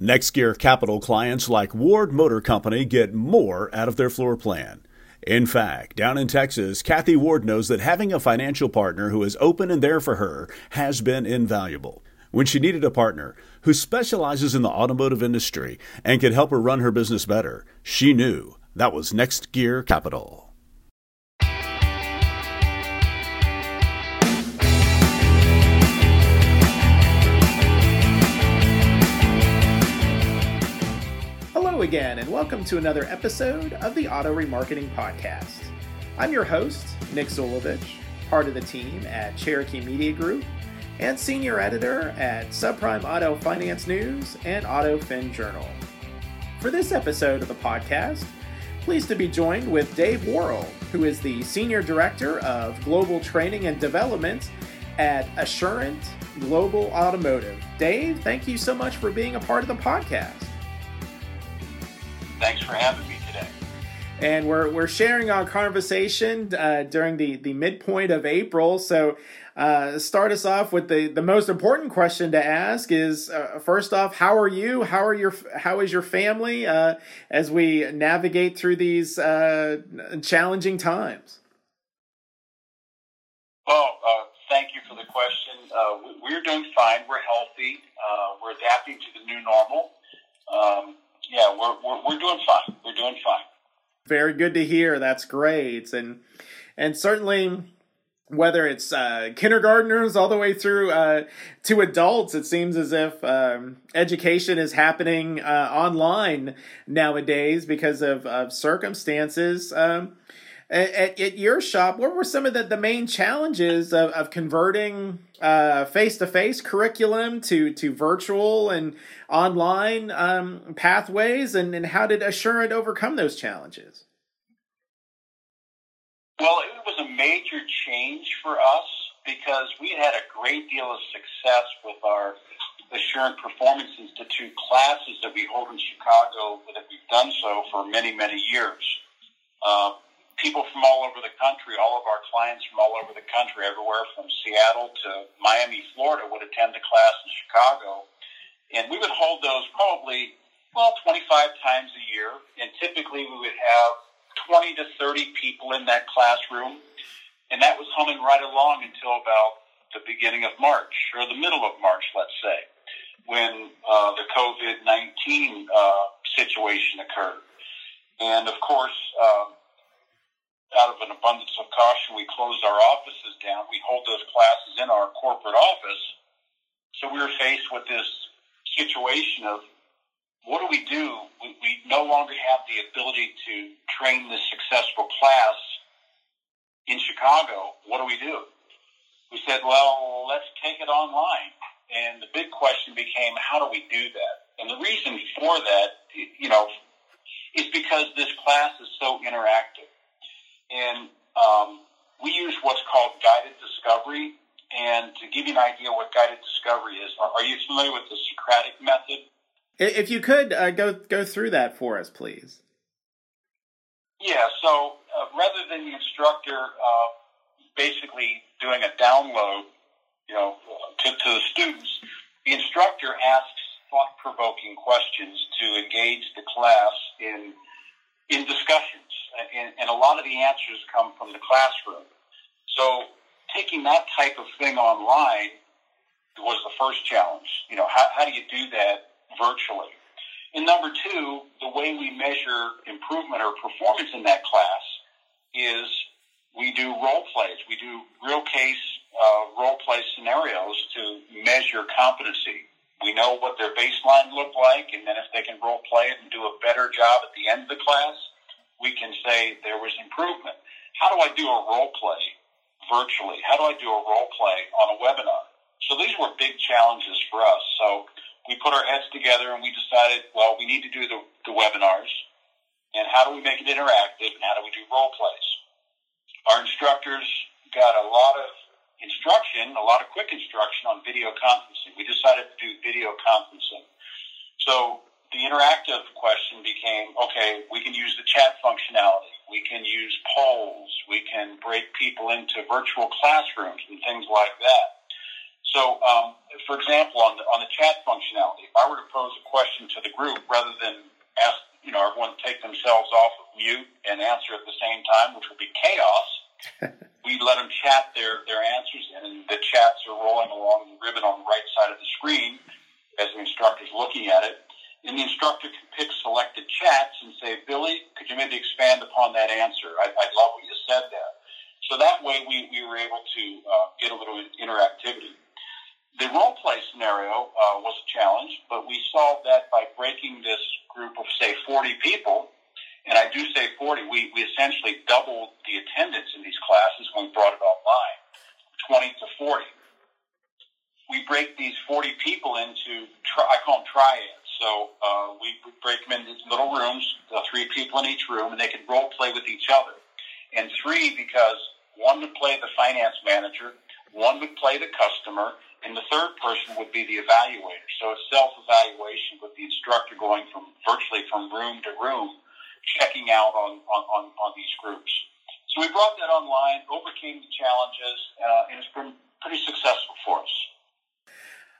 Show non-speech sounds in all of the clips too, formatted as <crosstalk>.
NextGear Capital clients like Ward Motor Company get more out of their floor plan. In fact, down in Texas, Kathy Ward knows that having a financial partner who is open and there for her has been invaluable. When she needed a partner who specializes in the automotive industry and could help her run her business better, she knew that was NextGear Capital. Again, and welcome to another episode of the Auto Remarketing Podcast. I'm your host, Nick Zulovich, part of the team at Cherokee Media Group, and senior editor at Subprime Auto Finance News and Auto Fin Journal. For this episode of the podcast, pleased to be joined with Dave Worrell, who is the senior director of global training and development at Assurant Global Automotive. Dave, thank you so much for being a part of the podcast. Thanks for having me today. And we're, we're sharing our conversation uh, during the, the midpoint of April. So, uh, start us off with the, the most important question to ask is uh, first off, how are you? How are your how is your family uh, as we navigate through these uh, challenging times? Well, uh, thank you for the question. we're doing fine. We're healthy. we're adapting to the new normal. Um, yeah, we're, we're, we're doing fine. We're doing fine. Very good to hear. That's great. And, and certainly, whether it's uh, kindergartners all the way through uh, to adults, it seems as if um, education is happening uh, online nowadays because of, of circumstances. Um, at, at, your shop, what were some of the, the main challenges of, of converting face to face curriculum to, to virtual and online um, pathways, and, and how did Assurant overcome those challenges? Well, it was a major change for us because we had a great deal of success with our Assurant Performance Institute classes that we hold in Chicago, that we've done so for many, many years. Uh, people from all over the country, all of our clients from all over the country, everywhere from Seattle to Miami, Florida, would attend a class in Chicago. And we would hold those probably, well, 25 times a year. And typically we would have 20 to 30 people in that classroom. And that was humming right along until about the beginning of March, or the middle of March, let's say, when uh, the COVID 19 uh, situation occurred. And of course, um, out of an abundance of caution, we closed our offices down. We hold those classes in our corporate office. So we were faced with this situation of what do we do? We, we no longer have the ability to train this successful class in Chicago. What do we do? We said, well, let's take it online. And the big question became, how do we do that? And the reason for that, you know, is because this class is so interactive and um, we use what's called guided discovery. And to give you an idea what guided discovery is, are, you familiar with the Socratic method? If you could uh, go go through that for us, please. Yeah. So uh, rather than the instructor uh, basically doing a download, you know, to, to the students, the instructor asks thought-provoking questions to engage the class in in discussion and, and a lot of the answers come from the classroom. So taking that type of thing online was the first challenge. You know, how, how do you do that virtually? And number two, the way we measure improvement or performance in that class is we do role plays. We do real case uh, role play scenarios to measure competency. We know what their baseline looked like, and then if they can role play it and do a better job at the end of the class, we can say there was improvement. How do I do a role play virtually? How do I do a role play on a webinar? So these were big challenges for us. So we put our heads together and we decided, well, we need to do the, the webinars. And how do we make it interactive? And how do we do role plays? Our instructors got a lot of instruction, a lot of quick instruction on video conferencing. We decided to do video conferencing. So the interactive question became, okay, we can use the chat functionality. We can use polls. We can break people into virtual classrooms and things like that. So, um, for example, on the, on the chat functionality, if I were to pose a question to the group rather than ask, you know, everyone to take themselves off of mute and answer at the same time, which would be chaos, <laughs> we let them chat their, their answers in, and the chats are rolling along the ribbon on the right side of the screen as the instructor's looking at it. And the instructor can pick selected chats and say, Billy, could you maybe expand upon that answer? I, I love what you said there. So that way we, we were able to uh, get a little interactivity. The role play scenario uh, was a challenge, but we solved that by breaking this group of, say, 40 people. And I do say 40, we, we essentially doubled the attendance in these classes when we brought it online, 20 to 40. We break these 40 people into, I call them triads. So uh, we break them into little rooms, uh, three people in each room, and they can role play with each other. And three, because one would play the finance manager, one would play the customer, and the third person would be the evaluator. So it's self-evaluation with the instructor going from virtually from room to room, checking out on, on, on, on these groups. So we brought that online, overcame the challenges, uh, and it's been pretty successful.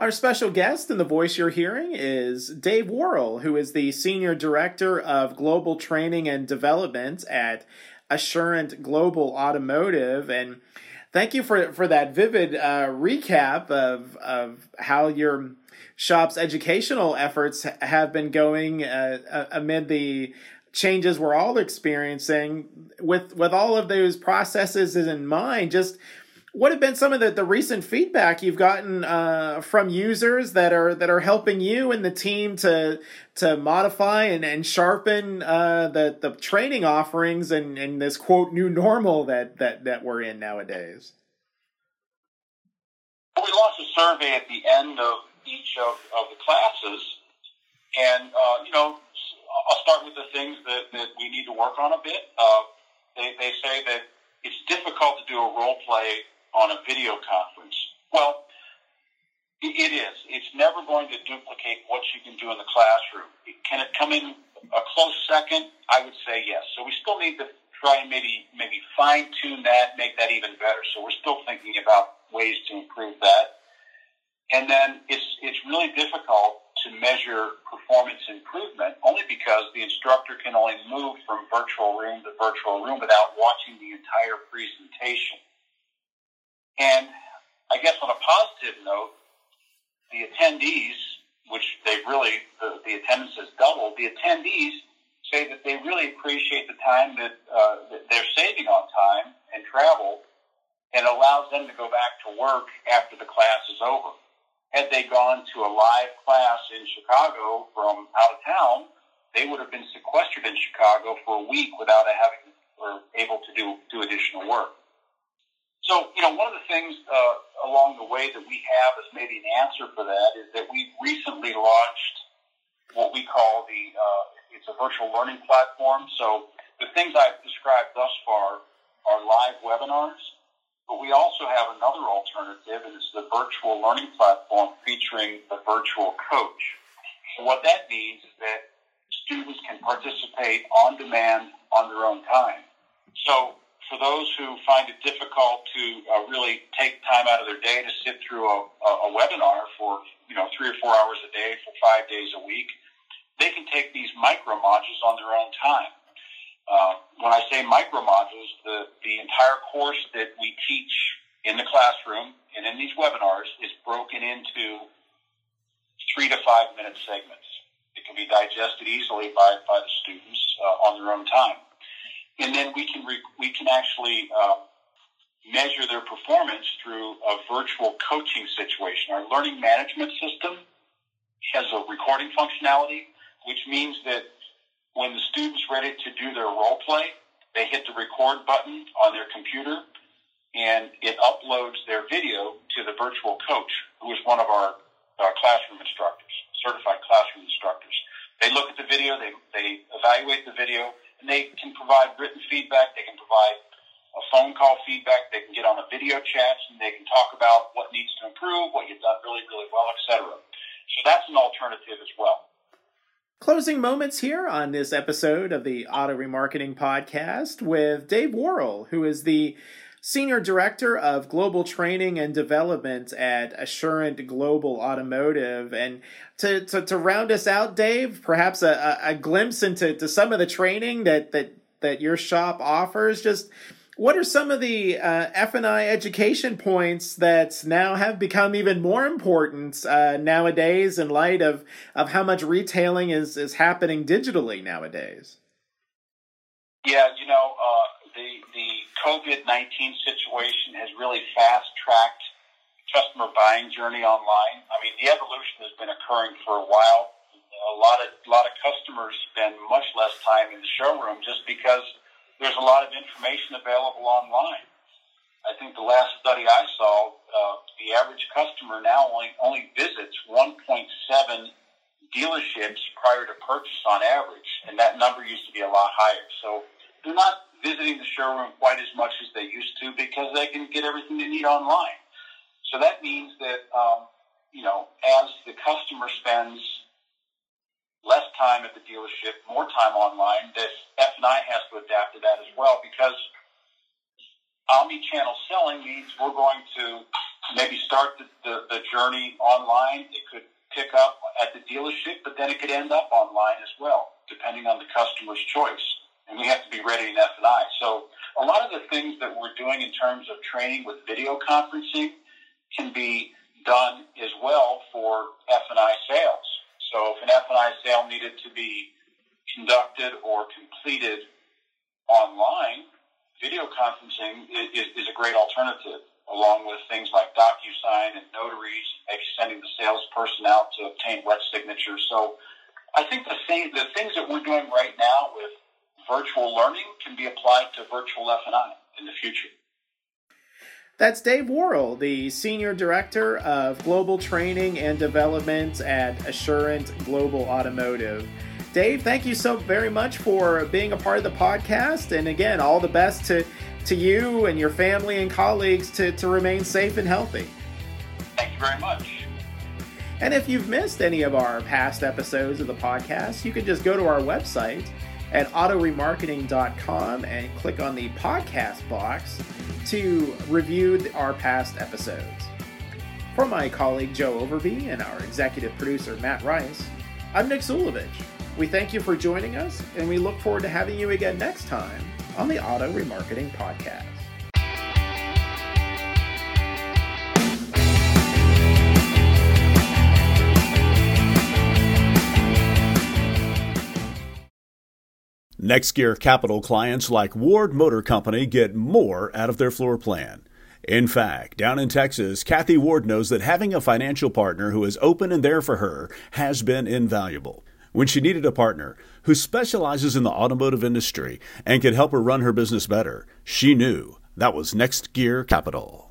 Our special guest and the voice you're hearing is Dave Worrell, who is the Senior Director of Global Training and Development at Assurant Global Automotive. And thank you for for that vivid uh, recap of of how your shop's educational efforts have been going uh, amid the changes we're all experiencing with with all of those processes in mind just what have been some of the, the recent feedback you've gotten uh, from users that are that are helping you and the team to to modify and, and sharpen uh, the the training offerings and, and this quote new normal that that that we're in nowadays? We launched a survey at the end of each of, of the classes, and uh, you know I'll start with the things that, that we need to work on a bit. Uh, they, they say that it's difficult to do a role play on a video conference? Well, it is. It's never going to duplicate what you can do in the classroom. Can it come in a close second? I would say yes. So we still need to try and maybe maybe fine tune that, make that even better. So we're still thinking about ways to improve that. And then it's it's really difficult to measure performance improvement only because the instructor can only move from virtual room to virtual room without watching the entire presentation. And I guess on a positive note, the attendees, which they really, the, the attendance has doubled, the attendees say that they really appreciate the time that, uh, that they're saving on time and travel and allows them to go back to work after the class is over. Had they gone to a live class in Chicago from out of town, they would have been sequestered in Chicago for a week without having or able to do, do additional work. So, you know, one of the things uh, along the way that we have as maybe an answer for that is that we recently launched what we call the, uh, it's a virtual learning platform. So the things I've described thus far are live webinars, but we also have another alternative, and it's the virtual learning platform featuring the virtual coach. So what that means is that students can participate on demand on their own time. So for those who find it difficult to uh, really take time out of their day to sit through a, a, a webinar for you know three or four hours a day for five days a week, they can take these micro modules on their own time. Uh, when I say micro modules, the, the entire course that we teach in the classroom and in these webinars is broken into three to five minute segments. It can be digested easily by, by the students uh, on their own time and then we can re- we can actually uh, measure their performance through a virtual coaching situation. Our learning management system has a recording functionality, which means that when the student's ready to do their role play, they hit the record button on their computer and it uploads their video to the virtual coach, who is one of our, our classroom instructors, certified classroom instructors. They look at the video, they, they evaluate the video, they can provide written feedback. They can provide a phone call feedback. They can get on a video chat and they can talk about what needs to improve, what you've done really, really well, etc. So that's an alternative as well. Closing moments here on this episode of the Auto Remarketing Podcast with Dave Worrell, who is the Senior Director of Global Training and Development at Assurant Global Automotive. And to, to, to round us out, Dave, perhaps a, a, glimpse into to some of the training that, that, that your shop offers. Just what are some of the uh, F&I education points that now have become even more important uh, nowadays in light of, of how much retailing is, is happening digitally nowadays? Yeah, you know, uh, the, the COVID 19 situation has really fast tracked customer buying journey online. I mean, the evolution has been occurring for a while. A lot of, a lot of customers spend much less time in the showroom just because there's a lot of information available online. I think the last study I saw, uh, the average customer now only, only visits 1.7 dealerships prior to purchase on average, and that number used to be a lot higher. So they're not visiting the showroom quite as much as they used to because they can get everything they need online. So that means that, um, you know, as the customer spends less time at the dealership, more time online, that F&I has to adapt to that as well because omni-channel selling means we're going to maybe start the, the, the journey online. It could pick up at the dealership, but then it could end up online as well, depending on the customer's choice. And we have to be ready in F&I. So a lot of the things that we're doing in terms of training with video conferencing can be done as well for F&I sales. So if an F&I sale needed to be conducted or completed online, video conferencing is, is a great alternative, along with things like DocuSign and notaries, maybe sending the salesperson out to obtain wet signatures. So I think the, the things that we're doing right now with virtual learning can be applied to virtual F&I in the future. That's Dave Worrell, the Senior Director of Global Training and Development at Assurant Global Automotive. Dave, thank you so very much for being a part of the podcast. And again, all the best to, to you and your family and colleagues to, to remain safe and healthy. Thank you very much. And if you've missed any of our past episodes of the podcast, you can just go to our website at autoremarketing.com and click on the podcast box to review our past episodes. For my colleague Joe Overby and our executive producer Matt Rice, I'm Nick Zulovich. We thank you for joining us, and we look forward to having you again next time on the Auto Remarketing Podcast. Next Gear Capital clients like Ward Motor Company get more out of their floor plan. In fact, down in Texas, Kathy Ward knows that having a financial partner who is open and there for her has been invaluable. When she needed a partner who specializes in the automotive industry and could help her run her business better, she knew that was Next Gear Capital.